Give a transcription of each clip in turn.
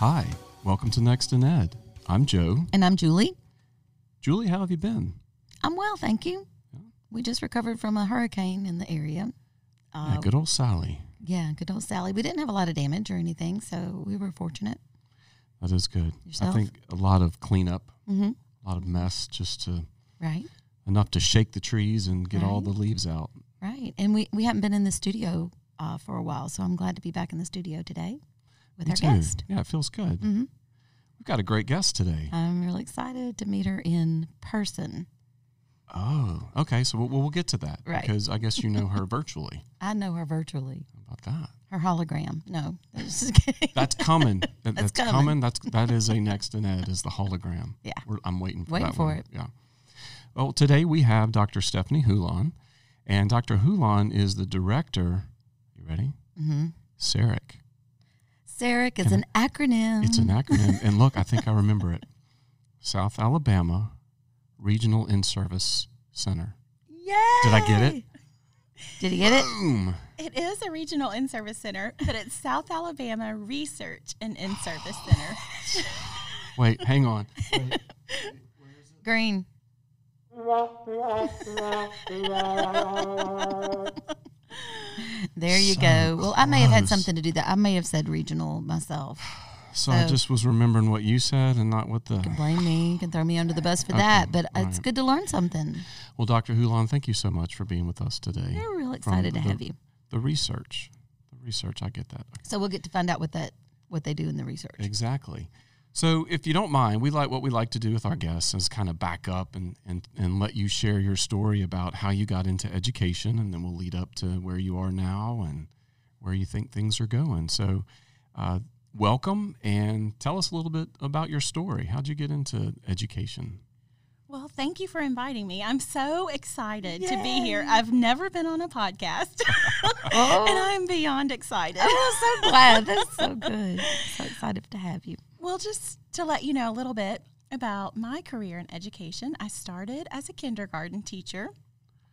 Hi, welcome to Next in Ed. I'm Joe. And I'm Julie. Julie, how have you been? I'm well, thank you. We just recovered from a hurricane in the area. yeah, good old Sally. Yeah, good old Sally. We didn't have a lot of damage or anything, so we were fortunate. That is good. Yourself? I think a lot of cleanup, Mm-hmm. a lot of mess, just to Right, enough to shake the trees and get all the leaves out. right. And we, we haven't been in the studio uh, for a while, so I'm glad to be back in the studio today with Me our too. guest. Yeah, it feels good. hmm We've got a great guest today. I'm really excited to meet her in person. Oh, okay. So we'll, we'll get to that Right. because I guess you know her virtually. I know her virtually. How about that? Her hologram. No, just kidding. That's coming. That- That's that's. That's that is a next in ed is the hologram. Yeah. We're, I'm waiting for Waiting for one. it. Yeah. Well, today we have Dr. Stephanie Hulan, and Dr. Hulan is the director. You ready? hmm SARIC. SARIC is Can an acronym. It's an acronym, and look, I think I remember it. South Alabama Regional In-Service Center. Yay! Did I get it? Did you get it? Boom. It is a regional in-service center, but it's South Alabama Research and In-Service Center. Wait, hang on. Wait. Green. There you So go. Well, I may have had something to do that. I may have said regional myself. So I just was remembering what you said and not what the. You can blame me. You can throw me under the bus for Okay, that. But it's right. good to learn something. Well, Dr. Hulan, thank you so much for being with us today. We're real excited to the- have you. The research, the research, I get that So we'll get to find out what that what they do in the research. exactly. So, if you don't mind, we like what we like to do with our guests is kind of back up and, and, and let you share your story about how you got into education, and then we'll lead up to where you are now and where you think things are going. So, uh, welcome and tell us a little bit about your story. How'd you get into education? Well, thank you for inviting me. I'm so excited to be here. I've never been on a podcast, and I'm beyond excited. Oh, I'm so glad. That's so good. So excited to have you. Well, just to let you know a little bit about my career in education, I started as a kindergarten teacher.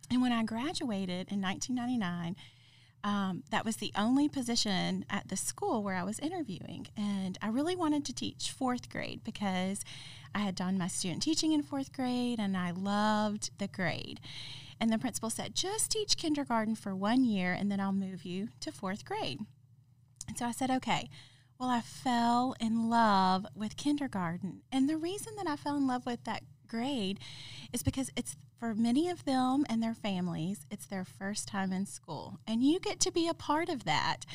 And when I graduated in 1999, um, that was the only position at the school where I was interviewing. And I really wanted to teach fourth grade because I had done my student teaching in fourth grade and I loved the grade. And the principal said, just teach kindergarten for one year and then I'll move you to fourth grade. And so I said, okay. Well, I fell in love with kindergarten. And the reason that I fell in love with that grade is because it's for many of them and their families, it's their first time in school. And you get to be a part of that.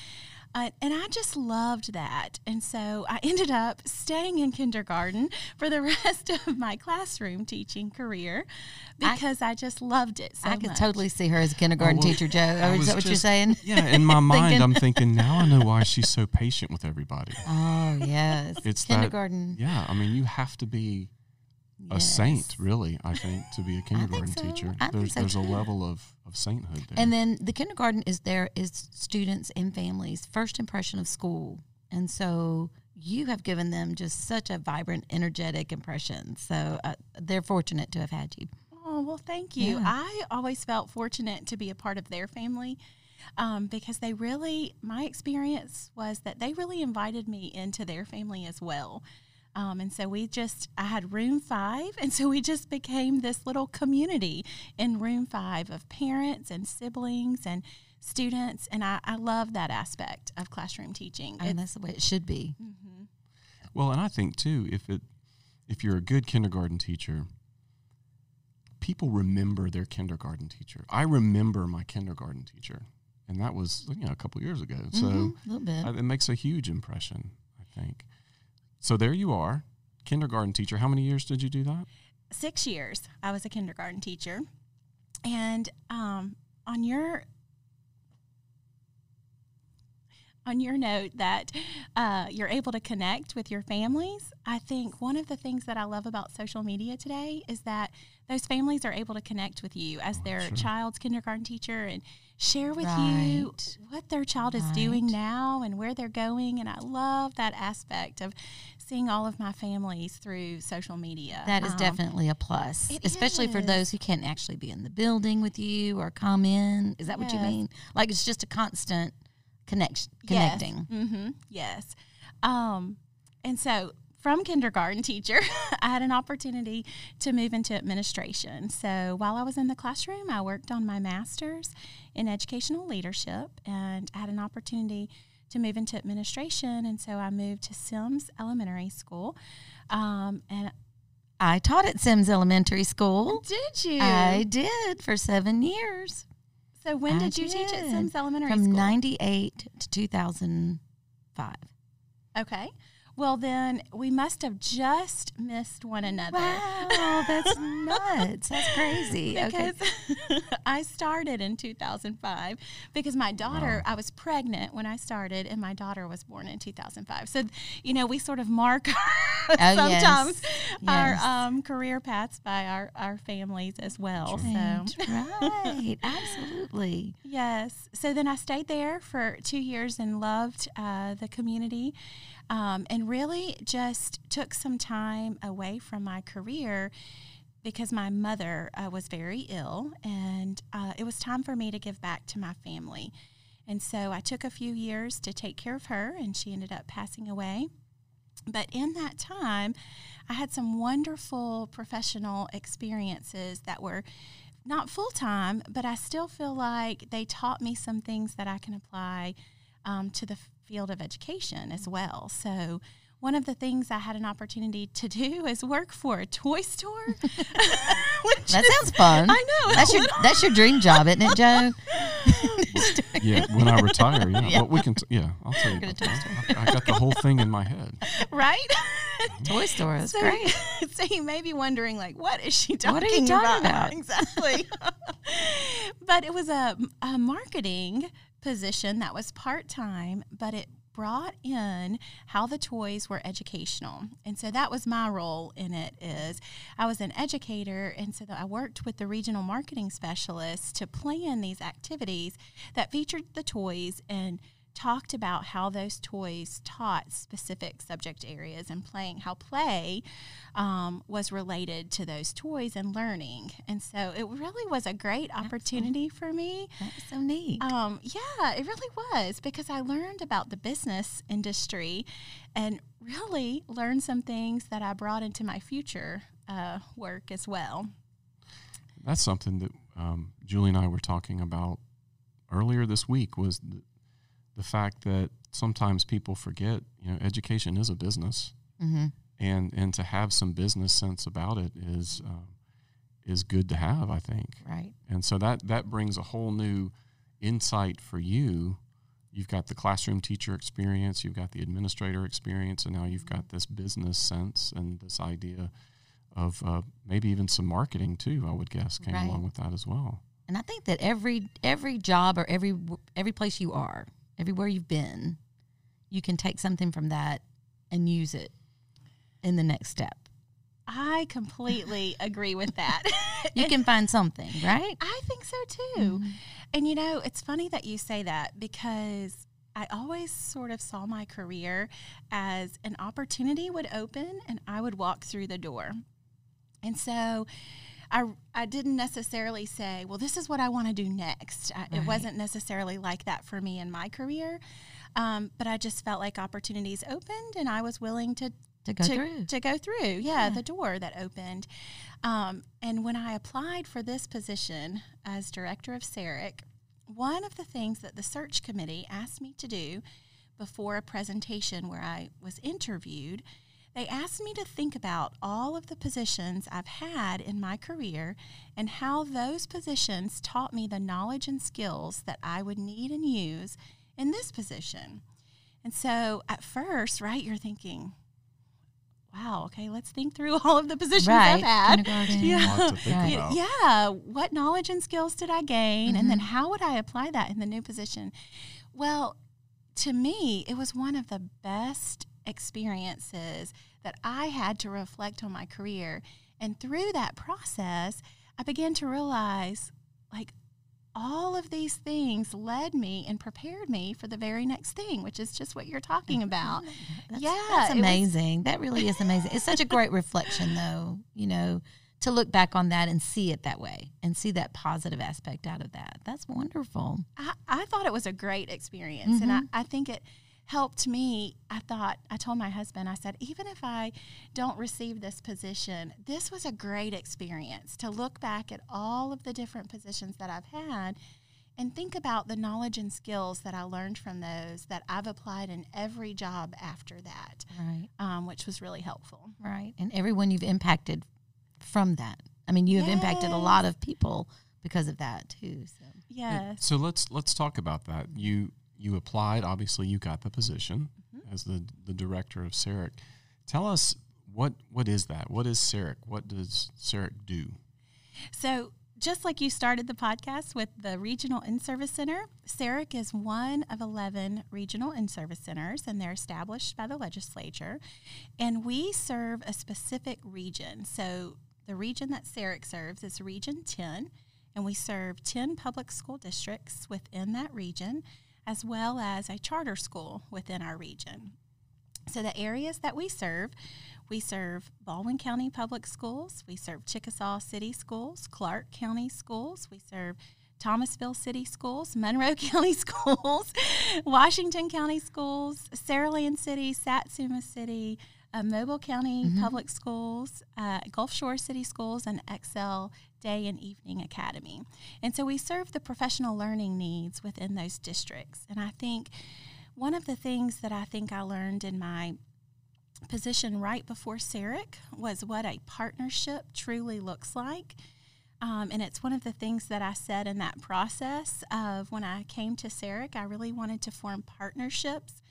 Uh, and I just loved that. And so I ended up staying in kindergarten for the rest of my classroom teaching career because I, just loved it so I could much. totally see her as a kindergarten Oh, well, teacher, Joe. I is was that what you're saying? Yeah, in my mind, Thinking- I'm thinking now I know why she's so patient with everybody. Oh yes, It's that- kindergarten. Yeah, I mean, you have to be a saint, really. I think to be a kindergarten so. teacher, I think there's so, there's a level of, of sainthood there. And then the kindergarten is there is students and families' first impression of school, and so you have given them just such a vibrant, energetic impression. So uh, they're fortunate to have had you. Oh, well, thank you. Yeah. I always felt fortunate to be a part of their family um, because they really, my experience was that they really invited me into their family as well. Um, and so we just, I had room five. And so we just became this little community in room five of parents and siblings and students. And I, I love that aspect of classroom teaching. I mean, It's- that's the way it should be. mhm. well, and I think too, if it if you're a good kindergarten teacher, people remember their kindergarten teacher. I remember my kindergarten teacher, and that was you know a couple years ago. So. Mhm, a little bit. Uh, it makes a huge impression, I think. So there you are, kindergarten teacher. How many years did you do that? six years I was a kindergarten teacher. And um, on your on your note that uh, you're able to connect with your families, I think one of the things that I love about social media today is that those families are able to connect with you as their sure. child's kindergarten teacher and share with you what their child is doing now and where they're going. And I love that aspect of seeing all of my families through social media. That is Um, definitely a plus, it especially for those who can't actually be in the building with you or come in. Is that what you mean? Like it's just a constant connection, Yes. connecting. Mm-hmm. Yes. Um, and so from kindergarten teacher, I had an opportunity to move into administration. So while I was in the classroom, I worked on my master's in educational leadership and I had an opportunity to move into administration. And so I moved to Sims Elementary School. Um, and I taught at Sims Elementary School. did you? I did for seven years. So when I did you teach at. Sims Elementary From School? 98 to 2005. okay. Well, then we must have just missed one another. Wow, that's nuts. That's crazy. Okay. because I started in 2005 because my daughter, I was pregnant when I started, and my daughter was born in 2005. So, you know, we sort of mark Oh, yes. sometimes our Yes. um, career paths by our, our families as well. So, right. Absolutely. Yes. So then I stayed there for two years and loved uh, the community um, and really just took some time away from my career because my mother uh, was very ill and uh, it was time for me to give back to my family. And so I took a few years to take care of her and she ended up passing away. But in that time, I had some wonderful professional experiences that were not full time, but I still feel like they taught me some things that I can apply um, to the field of education as well. So, one of the things I had an opportunity to do is work for a toy store. which That is- sounds fun. I know. That's your that's your dream job, isn't it, Joe? Yeah, when I retire, yeah. Yeah. Well, we can. T- yeah, I'll tell you. Gonna About that. I I got the whole thing in my head. right? Toy store is so, great. so you may be wondering, like, what is she talking What are you talking about? Exactly. but it was a, a marketing position that was part time, but it brought in how the toys were educational. And so that was my role in it is i was an educator and so i worked with the regional marketing specialists to plan these activities that featured the toys and talked about how those toys taught specific subject areas and playing how play um, was related to those toys and learning and so it really was a great opportunity for me That's so neat. um, yeah, it really was because I learned about the business industry and really learned some things that I brought into my future uh, work as well. That's something that um, Julie and I were talking about earlier this week. Was the, fact that sometimes people forget, you know, education is a business, mm-hmm. and and to have some business sense about it is um, is good to have. I think. Right. And so that that brings a whole new insight for you. You've got the classroom teacher experience, you've got the administrator experience, and now you've got this business sense and this idea of uh, maybe even some marketing too. I would guess came Right. along with that as well. And I think that every every job or every every place you are, everywhere you've been, you can take something from that and use it in the next step. I completely agree with that. You can find something, right? I think so too. Mm-hmm. And you know, it's funny that you say that because I always sort of saw my career as an opportunity would open and I would walk through the door. And so I, I didn't necessarily say, well, this is what I want to do next. I, It wasn't necessarily like that for me in my career. Um, but I just felt like opportunities opened and I was willing to To go to, through. to go through. Yeah, Yeah. the door that opened. Um, and when I applied for this position as director of SARIC, one of the things that the search committee asked me to do before a presentation where I was interviewed, they asked me to think about all of the positions I've had in my career and how those positions taught me the knowledge and skills that I would need and use in this position. And so at first, right, you're thinking, wow, okay, let's think through all of the positions right. I've had. Kindergarten. Yeah. A lot to think Right. Yeah, what knowledge and skills did I gain? And then Mhm. how would I apply that in the new position? Well, to me, it was one of the best experiences that I had to reflect on my career. And through that process, I began to realize like all of these things led me and prepared me for the very next thing, which is just what you're talking about. That's, Yeah, that's it was- amazing. that really is amazing. It's such a great reflection, though. You know, to look back on that and see it that way and see that positive aspect out of that. That's wonderful. I, I thought it was a great experience, and I, Mhm. I think it helped me. I thought, I told my husband, I said, even if I don't receive this position, this was a great experience to look back at all of the different positions that I've had and think about the knowledge and skills that I learned from those that I've applied in every job after that, Right. um, which was really helpful. Right. And everyone you've impacted from that. I mean, you have impacted a lot of people because of that too. So Yes. So let's let's talk about that. You you applied. Obviously, you got the position Mm-hmm. as the the director of SARIC. Tell us what what is that? What is SARIC? What does SARIC do? So, just like you started the podcast with the Regional In Service Center, SARIC is one of 11 regional in service centers, and they're established by the legislature. And we serve a specific region. So, the region that SARIC serves is Region 10, and we serve 10 public school districts within that region, as well as a charter school within our region. So, the areas that we serve, we serve Baldwin County Public Schools, we serve Chickasaw City Schools, Clarke County Schools, we serve Thomasville City Schools, Monroe County Schools, Washington County Schools, Saraland City, Satsuma City, uh, Mobile County Public Schools, uh, Gulf Shore City Schools, and Excel Day and Evening Academy. And so we serve the professional learning needs within those districts. And I think one of the things that I think I learned in my position right before SARIC was what a partnership truly looks like. Um, and it's one of the things that I said in that process of when I came to SARIC, I really wanted to form partnerships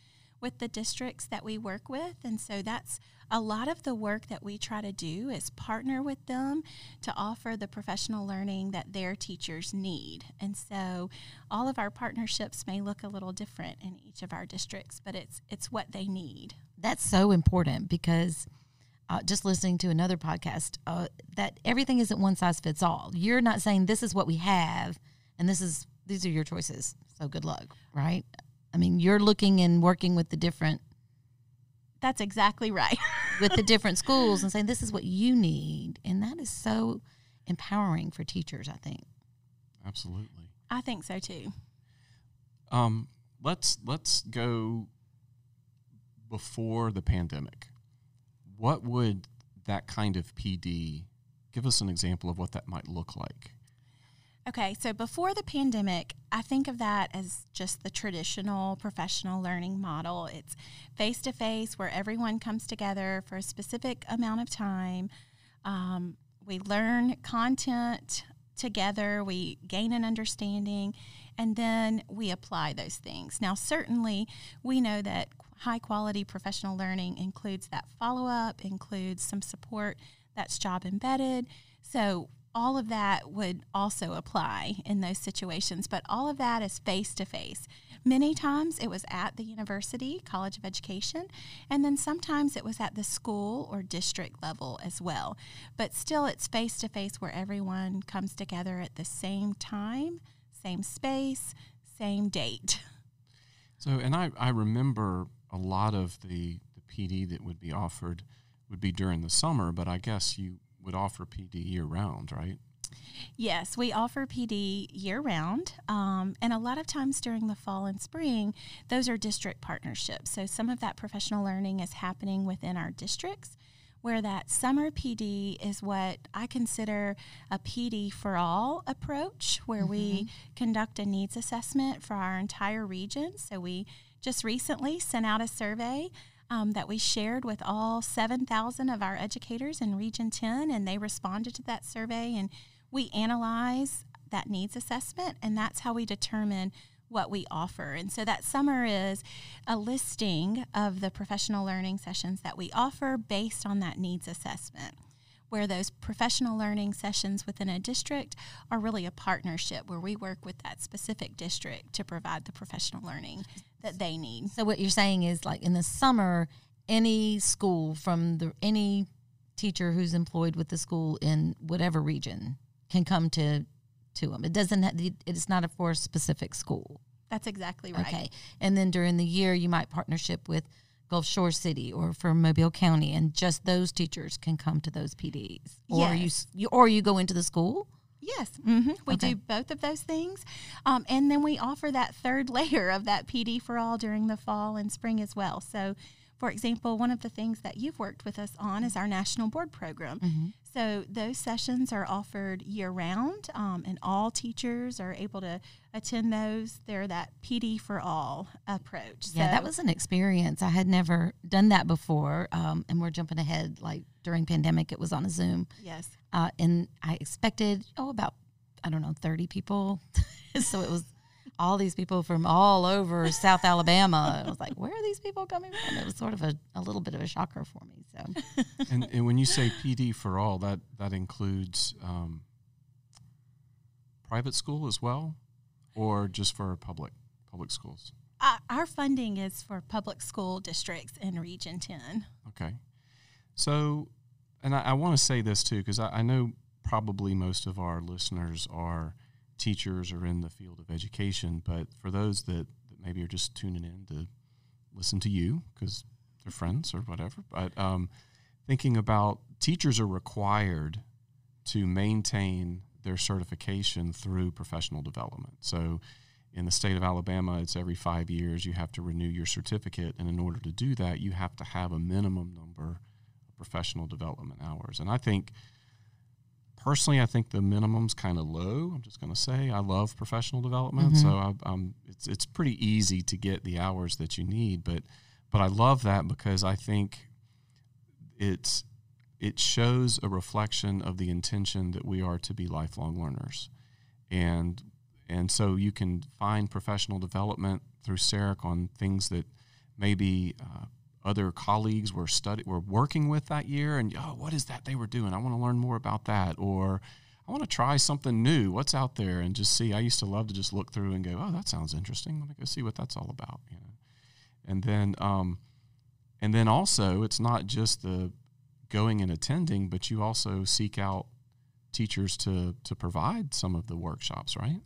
with the districts that we work with. And so that's a lot of the work that we try to do is partner with them to offer the professional learning that their teachers need. And so all of our partnerships may look a little different in each of our districts, but it's it's what they need. that's so important because uh, just listening to another podcast, uh, that everything isn't one size fits all. You're not saying this is what we have and this is these are your choices. So good luck, right? I mean, you're looking and working with the different That's exactly right. with the different schools and saying this is what you need, and that is so empowering for teachers. I think. Absolutely. I think so too. Um, let's let's go before the pandemic. What would that kind of PD give us an example of what that might look like? Okay, so before the pandemic, I think of that as just the traditional professional learning model. It's face to face where everyone comes together for a specific amount of time. Um, we learn content together, we gain an understanding, and then we apply those things. Now, certainly, we know that high quality professional learning includes that follow up, includes some support that's job embedded. So, all of that would also apply in those situations, but all of that is face to face. Many times it was at the university, College of Education, and then sometimes it was at the school or district level as well. But still, it's face to face where everyone comes together at the same time, same space, same date. So, and I, I remember a lot of the, the PD that would be offered would be during the summer, but I guess you would offer PD year round, right? Yes, we offer PD year round. Um, and a lot of times during the fall and spring, those are district partnerships. So some of that professional learning is happening within our districts, where that summer PD is what I consider a PD for all approach, where we conduct a needs assessment for our entire region. So we just recently sent out a survey um, that we shared with all 7,000 of our educators in Region 10, and they responded to that survey. And we analyze that needs assessment, and that's how we determine what we offer. And so that summer is a listing of the professional learning sessions that we offer based on that needs assessment. Where those professional learning sessions within a district are really a partnership where we work with that specific district to provide the professional learning that they need. So what you're saying is like in the summer, any school from the any teacher who's employed with the school in whatever region can come to to them. It doesn't. Have, it's not a for a specific school. That's exactly right. Okay. And then during the year, you might partnership with Gulf Shore City or for Mobile County, and just those teachers can come to those PDs. Or you, Yes. you or you go into the school. Yes, hmm we Okay. do both of those things, um, and then we offer that third layer of that PD for all during the fall and spring as well. So, for example, one of the things that you've worked with us on is our national board program. Mm-hmm. So those sessions are offered year round, um, and all teachers are able to attend those. They're that PD for all approach. Yeah, that was an experience. I had never done that before, um, and we're jumping ahead. Like during pandemic, it was on a Zoom, yes. uh, and I expected oh about I don't know thirty people, so it was all these people from all over South Alabama. I was like, where are these people coming from? It was sort of a, a little bit of a shocker for me. So and, and when you say PD for all, that that includes um, private school as well, or just for public public schools. Uh, our funding is for public school districts in Region 10. Okay. So, and I, I want to say this too, because I, I know probably most of our listeners are teachers or in the field of education, but for those that, that maybe are just tuning in to listen to you because they're friends or whatever, but um, thinking about teachers are required to maintain their certification through professional development. So, in the state of Alabama, it's every five years you have to renew your certificate, and in order to do that, you have to have a minimum number of professional development hours. And I think, personally, I think the minimum's kind of low. I'm just going to say I love professional development, so I, um, it's it's pretty easy to get the hours that you need. But but I love that because I think it's it shows a reflection of the intention that we are to be lifelong learners, and and so you can find professional development through SARIC on things that maybe uh, other colleagues were study were working with that year, and oh, what is that they were doing? I want to learn more about that, or I want to try something new. What's out there, and just see. I used to love to just look through and go, oh, that sounds interesting. Let me go see what that's all about. You know, and then um, and then also it's not just the going and attending, but you also seek out teachers to to provide some of the workshops, right?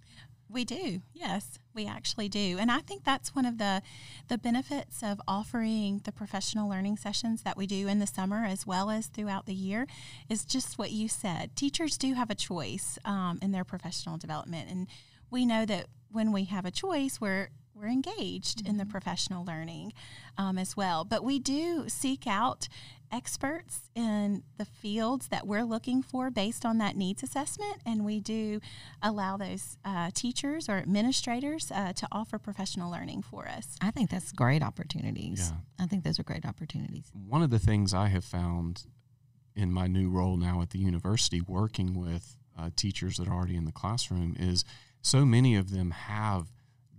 We do, yes, we actually do, and I think that's one of the the benefits of offering the professional learning sessions that we do in the summer as well as throughout the year. Is just what you said. Teachers do have a choice um, in their professional development, and we know that when we have a choice, we're we're engaged in the professional learning um, as well. But we do seek out experts in the fields that we're looking for based on that needs assessment, and we do allow those uh, teachers or administrators uh, to offer professional learning for us. I think that's great opportunities. Yeah. I think those are great opportunities. One of the things I have found in my new role now at the university, working with uh, teachers that are already in the classroom, is so many of them have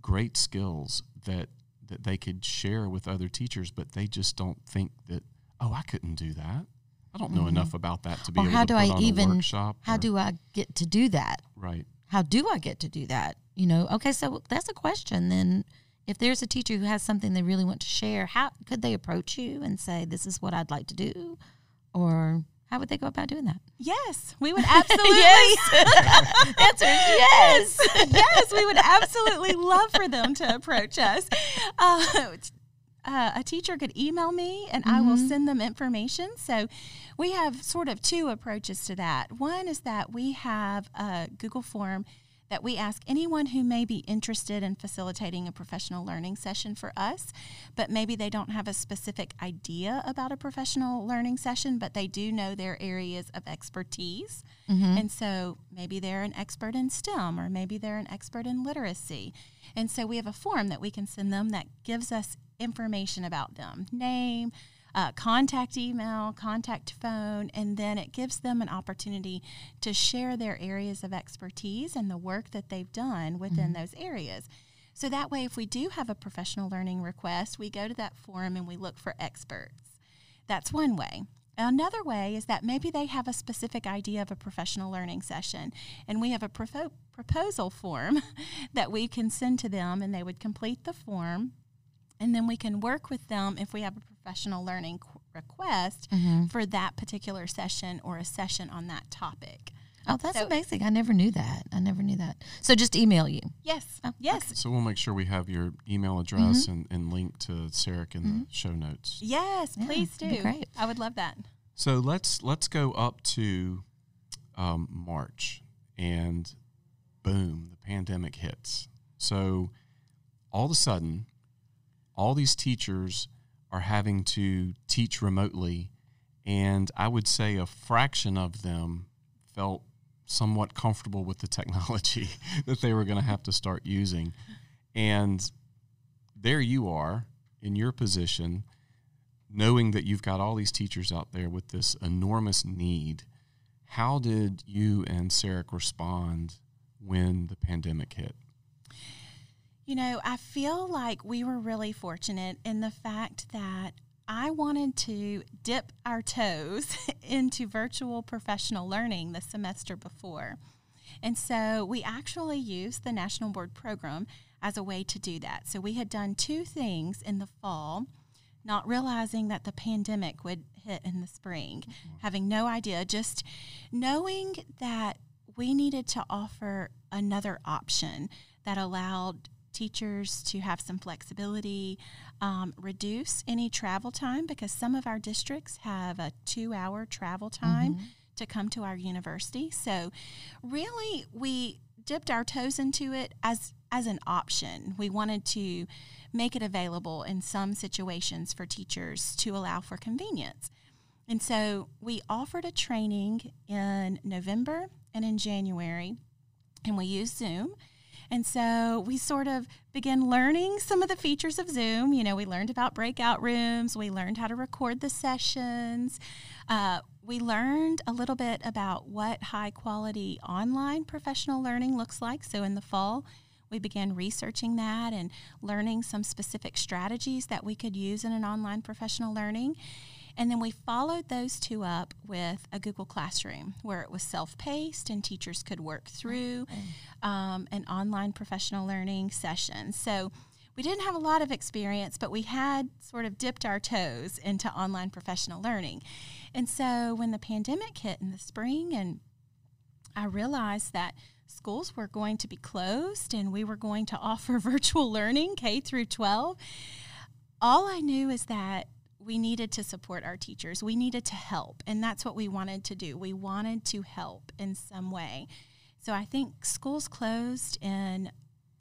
great skills that that they could share with other teachers, but they just don't think that oh, I couldn't do that. I don't know Mhm. enough about that to be Or able how to do put I on even- a workshop. How or- do I get to do that? right? How do I get to do that? You know, okay, so that's a question. Then, if there's a teacher who has something they really want to share, how could they approach you and say, "This is what I'd like to do," or how would they go about doing that? Yes, we would absolutely. yes. Answer is yes. yes, we would absolutely love for them to approach us. Uh, uh, a teacher could email me and I will Mhm. send them information. So we have sort of two approaches to that. One is that we have a Google form that we ask anyone who may be interested in facilitating a professional learning session for us, but maybe they don't have a specific idea about a professional learning session, but they do know their areas of expertise. Mhm. And so maybe they're an expert in STEM or maybe they're an expert in literacy. And so we have a form that we can send them that gives us information about them name, uh, contact email, contact phone, and then it gives them an opportunity to share their areas of expertise and the work that they've done within those areas. So that way, if we do have a professional learning request, we go to that forum and we look for experts. That's one way. Another way is that maybe they have a specific idea of a professional learning session, and we have a propo- proposal form that we can send to them, and they would complete the form, and then we can work with them if we have a professional learning qu- request Mhm. for that particular session or a session on that topic. Oh, that's So- amazing. I never knew that. I never knew that. So just email you. Yes, Oh, yes, So we'll make sure we have your email address and, and link to SARIC in the show notes. yes. Yeah, Please that'd be do. great. I would love that. So let's let's go up to um, March, and boom, the pandemic hits. So all of a sudden, all these teachers are having to teach remotely, and I would say a fraction of them felt somewhat comfortable with the technology that they were going to have to start using. And there you are in your position, knowing that you've got all these teachers out there with this enormous need. How did you and SARIC respond when the pandemic hit? You know, I feel like we were really fortunate in the fact that I wanted to dip our toes into virtual professional learning the semester before. And so we actually used the National Board Program as a way to do that. So we had done two things in the fall, not realizing that the pandemic would hit in the spring, mm-hmm. having no idea, just knowing that we needed to offer another option that allowed teachers to have some flexibility, um, reduce any travel time because some of our districts have a two hour travel time mm-hmm. to come to our university. So, really, we dipped our toes into it as as an option. We wanted to make it available in some situations for teachers to allow for convenience. And so we offered a training in November and in January, and we used Zoom. And so we sort of began learning some of the features of Zoom. You know, we learned about breakout rooms, we learned how to record the sessions. Uh, we learned a little bit about what high quality online professional learning looks like. So in the fall, we began researching that and learning some specific strategies that we could use in an online professional learning. And then we followed those two up with a Google Classroom where it was self paced and teachers could work through um, an online professional learning session. So we didn't have a lot of experience, but we had sort of dipped our toes into online professional learning. And so when the pandemic hit in the spring, and I realized that schools were going to be closed and we were going to offer virtual learning K through 12, all I knew is that we needed to support our teachers. We needed to help. And that's what we wanted to do. We wanted to help in some way. So I think schools closed in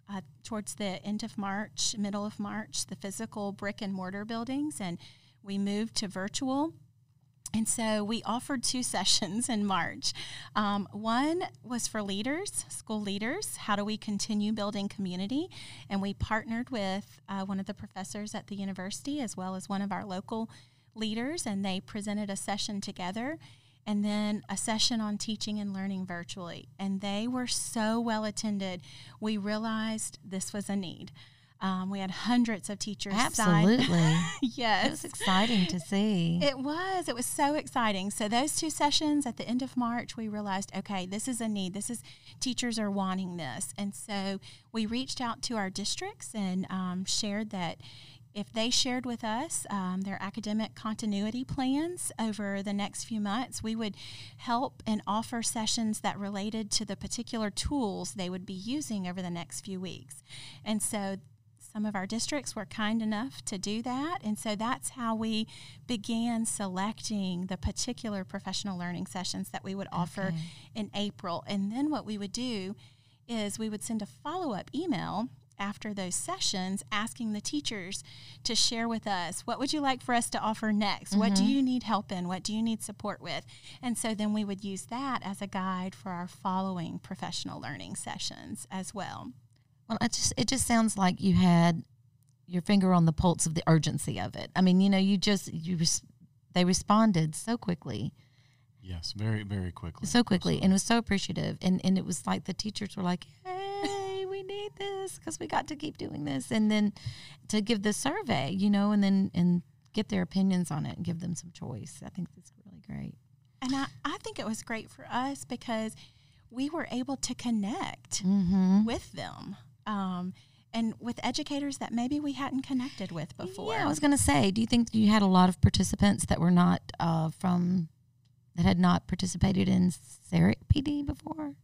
uh, towards the end of March, middle of March, the physical brick and mortar buildings, and we moved to virtual. And so we offered two sessions in March. Um, one was for leaders, school leaders. How do we continue building community? And we partnered with uh, one of the professors at the university as well as one of our local leaders, and they presented a session together and then a session on teaching and learning virtually. And they were so well attended, we realized this was a need. Um, we had hundreds of teachers. Absolutely. yes. It was exciting to see. It was. It was so exciting. So, those two sessions at the end of March, we realized okay, this is a need. This is, teachers are wanting this. And so, we reached out to our districts and um, shared that if they shared with us um, their academic continuity plans over the next few months, we would help and offer sessions that related to the particular tools they would be using over the next few weeks. And so some of our districts were kind enough to do that. And so that's how we began selecting the particular professional learning sessions that we would offer okay. in April. And then what we would do is we would send a follow up email after those sessions asking the teachers to share with us what would you like for us to offer next mm-hmm. what do mm-hmm. you need help in what do you need support with and so then we would use that as a guide for our following professional learning sessions as well well, it just it just sounds like you had your finger on the pulse of the urgency of it. I mean, you know, you just you res- they responded so quickly. Yes, very very quickly. So quickly, Absolutely. and it was so appreciative, and and it was like the teachers were like, "Hey, we need this because we got to keep doing this," and then to give the survey, you know, and then and get their opinions on it and give them some choice. I think that's really great. And I, I think it was great for us because we were able to connect mm-hmm. with them um, and with educators that maybe we hadn't connected with before. Yeah, I was going to say, do you think you had a lot of participants that were not uh, from that had not participated in SARIC PD before?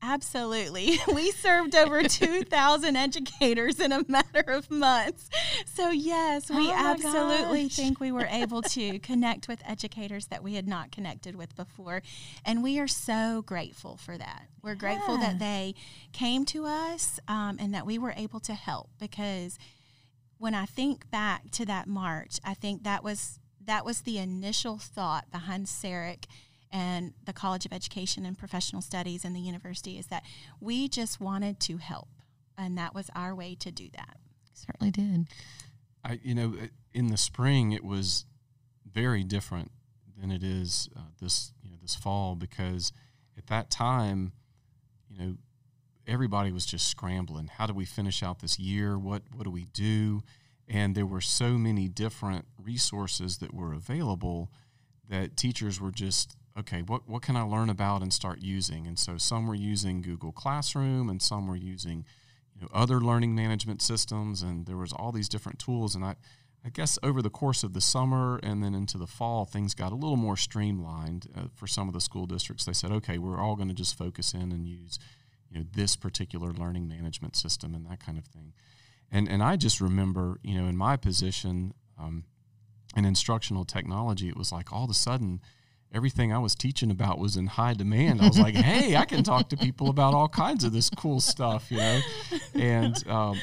Absolutely. We served over 2,000 educators in a matter of months. So, yes, we Oh absolutely gosh. think we were able to connect with educators that we had not connected with before. And we are so grateful for that. We're grateful Yeah. that they came to us um, and that we were able to help because when I think back to that March, I think that was that was the initial thought behind SARIC and the College of Education and Professional Studies and the university is that we just wanted to help, and that was our way to do that. Certainly did. I, you know, in the spring it was very different than it is uh, this, you know, this fall because at that time, you know, everybody was just scrambling. How do we finish out this year? What what do we do? And there were so many different resources that were available that teachers were just okay. What what can I learn about and start using? And so some were using Google Classroom, and some were using you know other learning management systems, and there was all these different tools. And I I guess over the course of the summer and then into the fall, things got a little more streamlined uh, for some of the school districts. They said, okay, we're all going to just focus in and use, you know, this particular learning management system and that kind of thing. And and I just remember, you know, in my position um, in instructional technology, it was like all of a sudden. Everything I was teaching about was in high demand. I was like, "Hey, I can talk to people about all kinds of this cool stuff," you know. And um,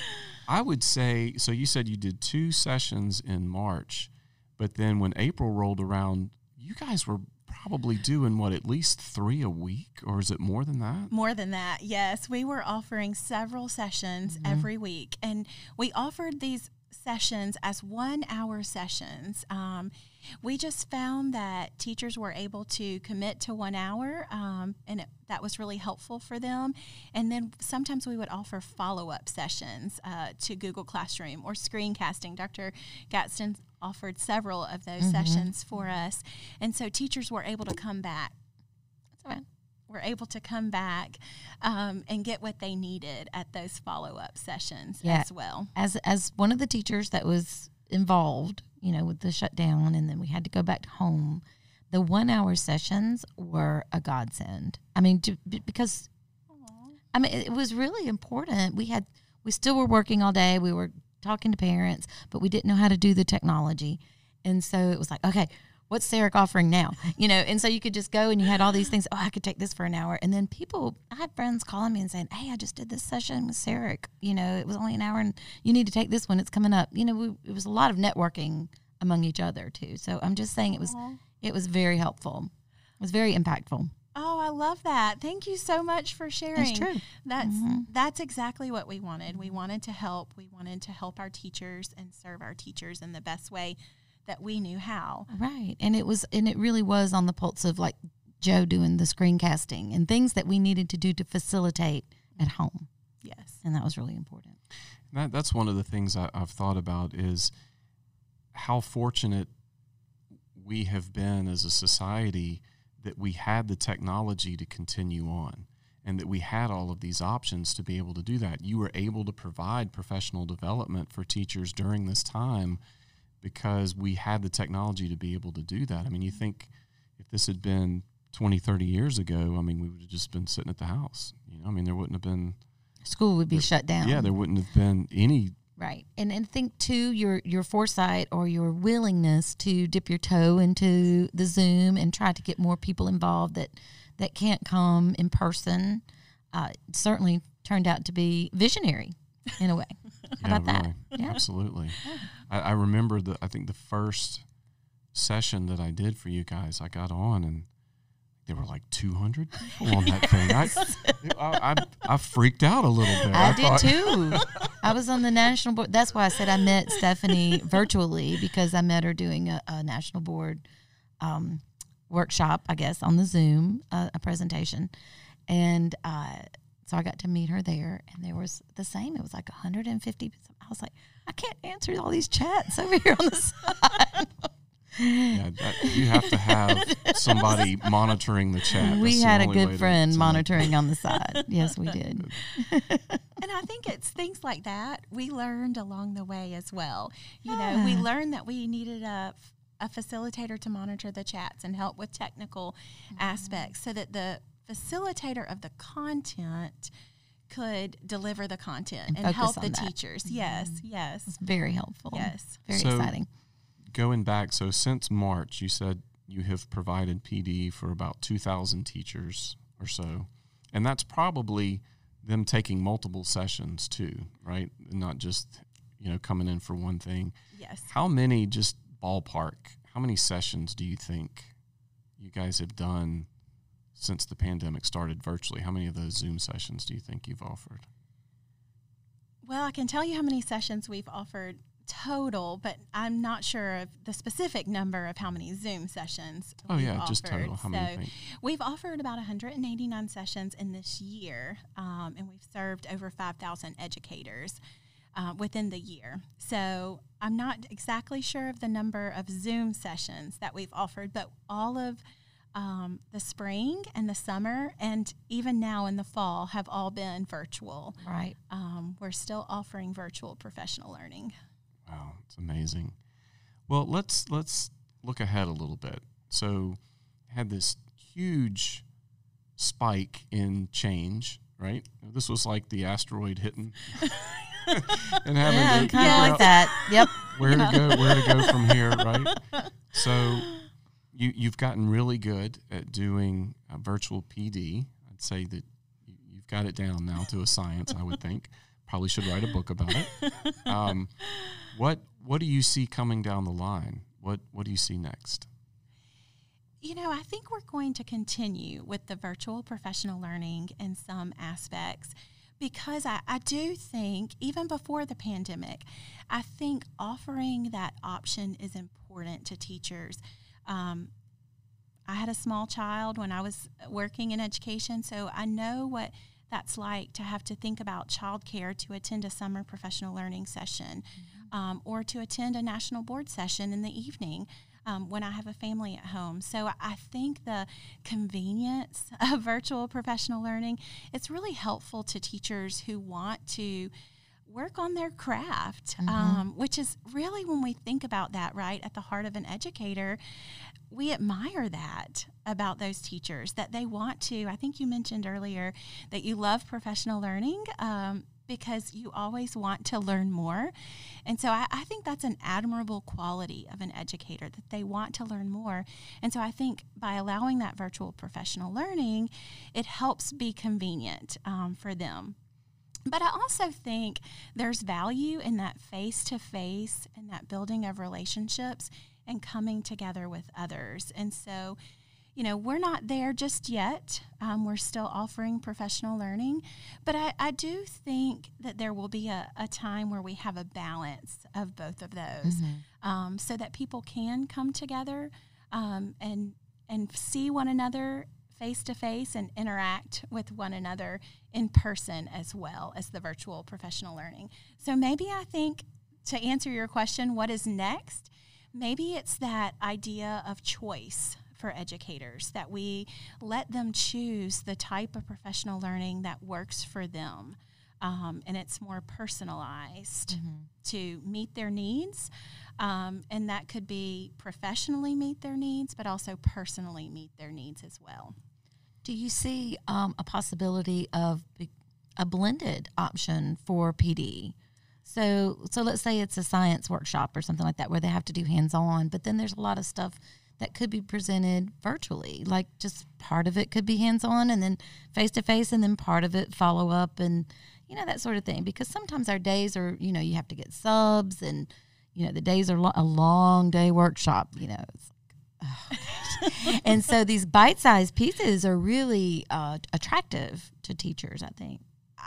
I would say so. You said you did two sessions in March, but then when April rolled around, you guys were probably doing what at least three a week, or is it more than that? More than that, yes. We were offering several sessions every week, and we offered these sessions as one hour sessions. Um, we just found that teachers were able to commit to one hour, um, and it, that was really helpful for them. And then sometimes we would offer follow up sessions uh, to Google Classroom or screencasting. Dr. Gadsden offered several of those sessions for us, and so teachers were able to come back That's. Were able to come back um, and get what they needed at those follow up sessions Yeah. as well. As as one of the teachers that was involved, you know, with the shutdown, and then we had to go back home. The one hour sessions were a godsend. I mean, to, because I mean, it was really important. We had we still were working all day. We were talking to parents, but we didn't know how to do the technology, and so it was like, okay, what's SARIC offering now? You know, and so you could just go and you had all these things. Oh, I could take this for an hour, and then people, I had friends calling me and saying, "Hey, I just did this session with SARIC. You know, it was only an hour, and you need to take this one. It's coming up. You know, we, it was a lot of networking among each other too. So I'm just saying it was it was very helpful. It was very impactful. Oh, I love that. Thank you so much for sharing. That's true. That's mm-hmm. that's exactly what we wanted. We wanted to help. We wanted to help our teachers and serve our teachers in the best way that we knew how. Right. And it was and it really was on the pulse of like Joe doing the screencasting and things that we needed to do to facilitate at home. Yes. And that was really important. That, that's one of the things I, I've thought about is how fortunate we have been as a society that we had the technology to continue on and that we had all of these options to be able to do that. You were able to provide professional development for teachers during this time because we had the technology to be able to do that. I mean, you think if this had been 20, 30 years ago, I mean, we would have just been sitting at the house. You know, I mean, there wouldn't have been, School would be shut down. yeah, there wouldn't have been any Right. And and think too your your foresight or your willingness to dip your toe into the Zoom and try to get more people involved that that can't come in person uh, certainly turned out to be visionary in a way. How yeah, about that? really. Yeah. Absolutely. I, I remember the I think the first session that I did for you guys, I got on and there were like 200 people on that thing. I, I, I, I freaked out a little bit. I did thought- too. I was on the national board. That's why I said I met Stephanie virtually because I met her doing a, a national board um, workshop, I guess, on the Zoom, uh, a presentation. And uh, so I got to meet her there, and there was the same. It was like 150. I was like, I can't answer all these chats over here on the side. Yeah, that, you have to have somebody monitoring the chat. we That's had a good friend to make- monitoring on the side. Yes, we did. And I think it's things like that we learned along the way as well. You know, we ah. learned that we needed a, a facilitator to monitor the chats and help with technical mm-hmm. aspects so that the facilitator of the content could deliver the content And and, help the that. Mm-hmm. teachers. Yes, yes, It's very helpful. yes. Very So- exciting. Going back, so since March, you said you have provided PD for about 2,000 teachers or so. And that's probably them taking multiple sessions too, right? Not just, you know, coming in for one thing. Yes. How many, just ballpark, how many sessions do you think you guys have done since the pandemic started virtually? How many of those Zoom sessions do you think you've offered? Well, I can tell you how many sessions we've offered total, but I'm not sure of the specific number of how many Zoom sessions. Oh, yeah, just total. How So think? We've offered about 189 sessions in this year, um, and we've served over 5,000 educators uh, within the year. So I'm not exactly sure of the number of Zoom sessions that we've offered, but all of um, the spring and the summer, and even now in the fall, have all been virtual. Right. Um, we're still offering virtual professional learning. Wow, it's amazing. Well, let's let's look ahead a little bit. So, had this huge spike in change, right? This was like the asteroid hitting and having Yeah, to kind of like out that. Yep. where to go, where to go from here, right? So, you you've gotten really good at doing uh, virtual PD. I'd say that you- you've got it down now to a science. I would think probably should write a book about it. Um, what what do you see coming down the line? What what do you see next? You know, I think we're going to continue with the virtual professional learning in some aspects because I, I do think, even before the pandemic, I think offering that option is important to teachers. Um, I had a small child when I was working in education, so I know what that's like to have to think about childcare to attend a summer professional learning session um, or to attend a national board session in the evening um, when I have a family at home. So I think the convenience of virtual professional learning it's really helpful to teachers who want to work on their craft, um, which is really when we think about that, right, at the heart of an educator, we admire that about those teachers that they want to. I think you mentioned earlier that you love professional learning. Um, because you always want to learn more. And so I, I think that's an admirable quality of an educator that they want to learn more. And so I think by allowing that virtual professional learning, it helps be convenient um, for them. But I also think there's value in that face to face and that building of relationships and coming together with others. And so, you know, we're not there just yet. Um, we're still offering professional learning. But I, I do think that there will be a, a time where we have a balance of both of those um, so that people can come together um, and, and see one another face to face and interact with one another in person as well as the virtual professional learning. So maybe I think to answer your question, what is next? Maybe it's that idea of choice for educators that we let them choose the type of professional learning that works for them. Um, and it's more personalized to meet their needs. Um, and that could be professionally meet their needs, but also personally meet their needs as well. Do you see um, a possibility of a blended option for PD? So, so let's say it's a science workshop or something like that where they have to do hands-on, but then there's a lot of stuff that could be presented virtually. Like just part of it could be hands-on, and then face-to-face, and then part of it follow up, and you know that sort of thing. Because sometimes our days are, you know, you have to get subs, and you know the days are lo- a long day workshop. You know, it's and so these bite-sized pieces are really uh, attractive to teachers i think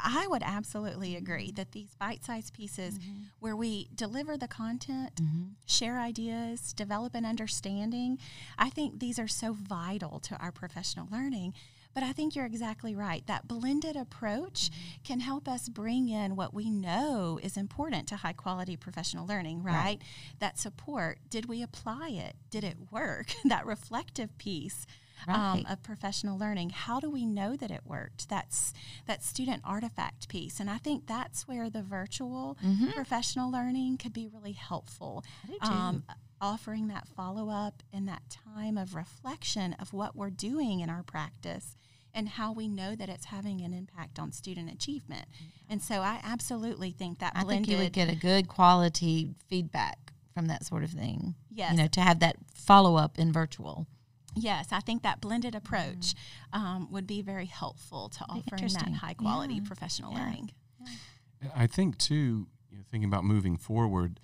I would absolutely agree that these bite sized pieces where we deliver the content, share ideas, develop an understanding, I think these are so vital to our professional learning. But I think you're exactly right. That blended approach can help us bring in what we know is important to high quality professional learning, right? That support. Did we apply it? Did it work? that reflective piece um, of professional learning. How do we know that it worked? That's that student artifact piece, and I think that's where the virtual professional learning could be really helpful. Mm-hmm. I do too. Um, offering that follow up and that time of reflection of what we're doing in our practice and how we know that it's having an impact on student achievement. And so I absolutely think that blended app. I blended. think you would get a good quality feedback from that sort of thing. Yes. You know, to have that follow up in virtual. Yes, I think that blended approach um, would be very helpful to offering that high quality Yeah. professional Yeah. learning. I think too, you know, thinking about moving forward,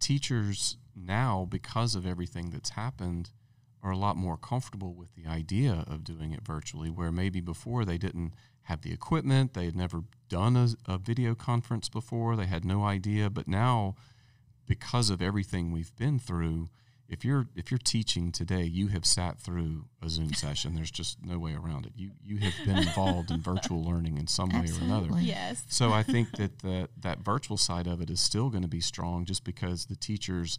teachers now, because of everything that's happened, are a lot more comfortable with the idea of doing it virtually, where maybe before they didn't have the equipment, they had never done a, a video conference before, they had no idea. But now, because of everything we've been through, if you're if you're teaching today, you have sat through a Zoom session. There's just no way around it. You you have been involved in virtual learning in some way or another. Yes. So I think that the, that virtual side of it is still going to be strong, just because the teachers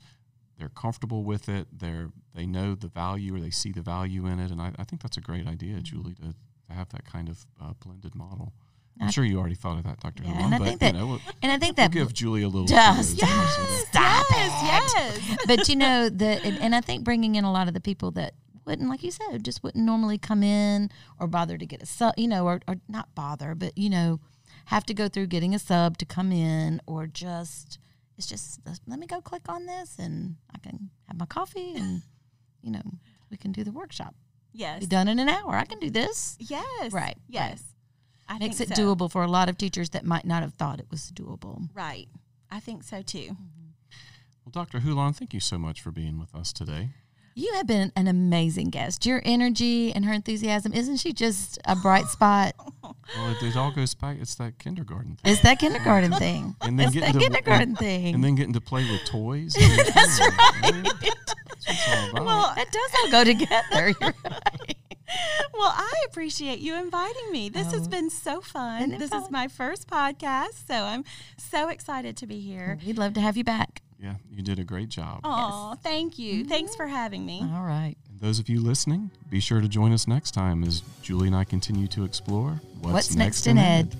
they're comfortable with it. They're they know the value or they see the value in it, and I, I think that's a great idea, Julie, to, to have that kind of uh, blended model. I'm I- sure you already thought of that, Dr. Yeah, and I but think that- you know, we'll, And I think that give Julie a little. Just- Yes. Stop yes. it. Yes. but you know the and, and I think bringing in a lot of the people that wouldn't, like you said, just wouldn't normally come in or bother to get a sub, you know, or, or not bother, but you know, have to go through getting a sub to come in, or just it's just let me go click on this and I can have my coffee and you know we can do the workshop. Yes. Be done in an hour. I can do this. Yes. Right, Yes. I Makes think it so. doable for a lot of teachers that might not have thought it was doable. Right. I think so too. Mm-hmm. Well, Dr. Hulon, thank you so much for being with us today. You have been an amazing guest. Your energy and her enthusiasm, isn't she just a bright spot? Well, it, it all goes back. It's that kindergarten thing. It's that kindergarten thing. And then it's getting that to- kindergarten thing. and then getting to play with toys. I mean, That's come right. That's all. Well, that does all go together. You're right. well, I appreciate you inviting me. This has Oh. been so fun. Isn't This fun? is my first podcast, so I'm so excited to be here. We'd love to have you back. Yeah, you did a great job. Oh, thank you. Thanks for having me. All right. And those of you listening, be sure to join us next time as Julie and I continue to explore what's, What's next in Ed.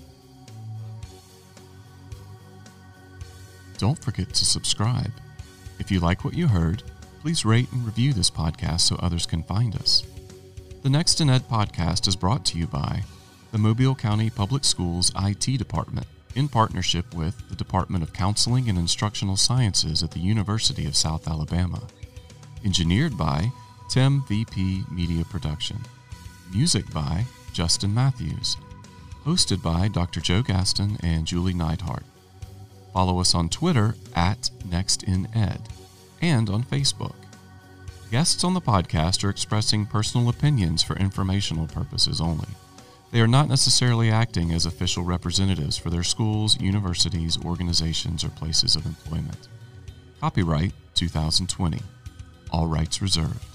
Don't forget to subscribe. If you like what you heard, please rate and review this podcast so others can find us. The Next in Ed podcast is brought to you by the Mobile County Public Schools IT Department in partnership with the Department of Counseling and Instructional Sciences at the University of South Alabama. Engineered by Tim VP Media Production. Music by Justin Matthews. Hosted by Dr. Joe Gaston and Julie Neidhart. Follow us on Twitter at NextInEd and on Facebook. Guests on the podcast are expressing personal opinions for informational purposes only. They are not necessarily acting as official representatives for their schools, universities, organizations, or places of employment. Copyright 2020. All rights reserved.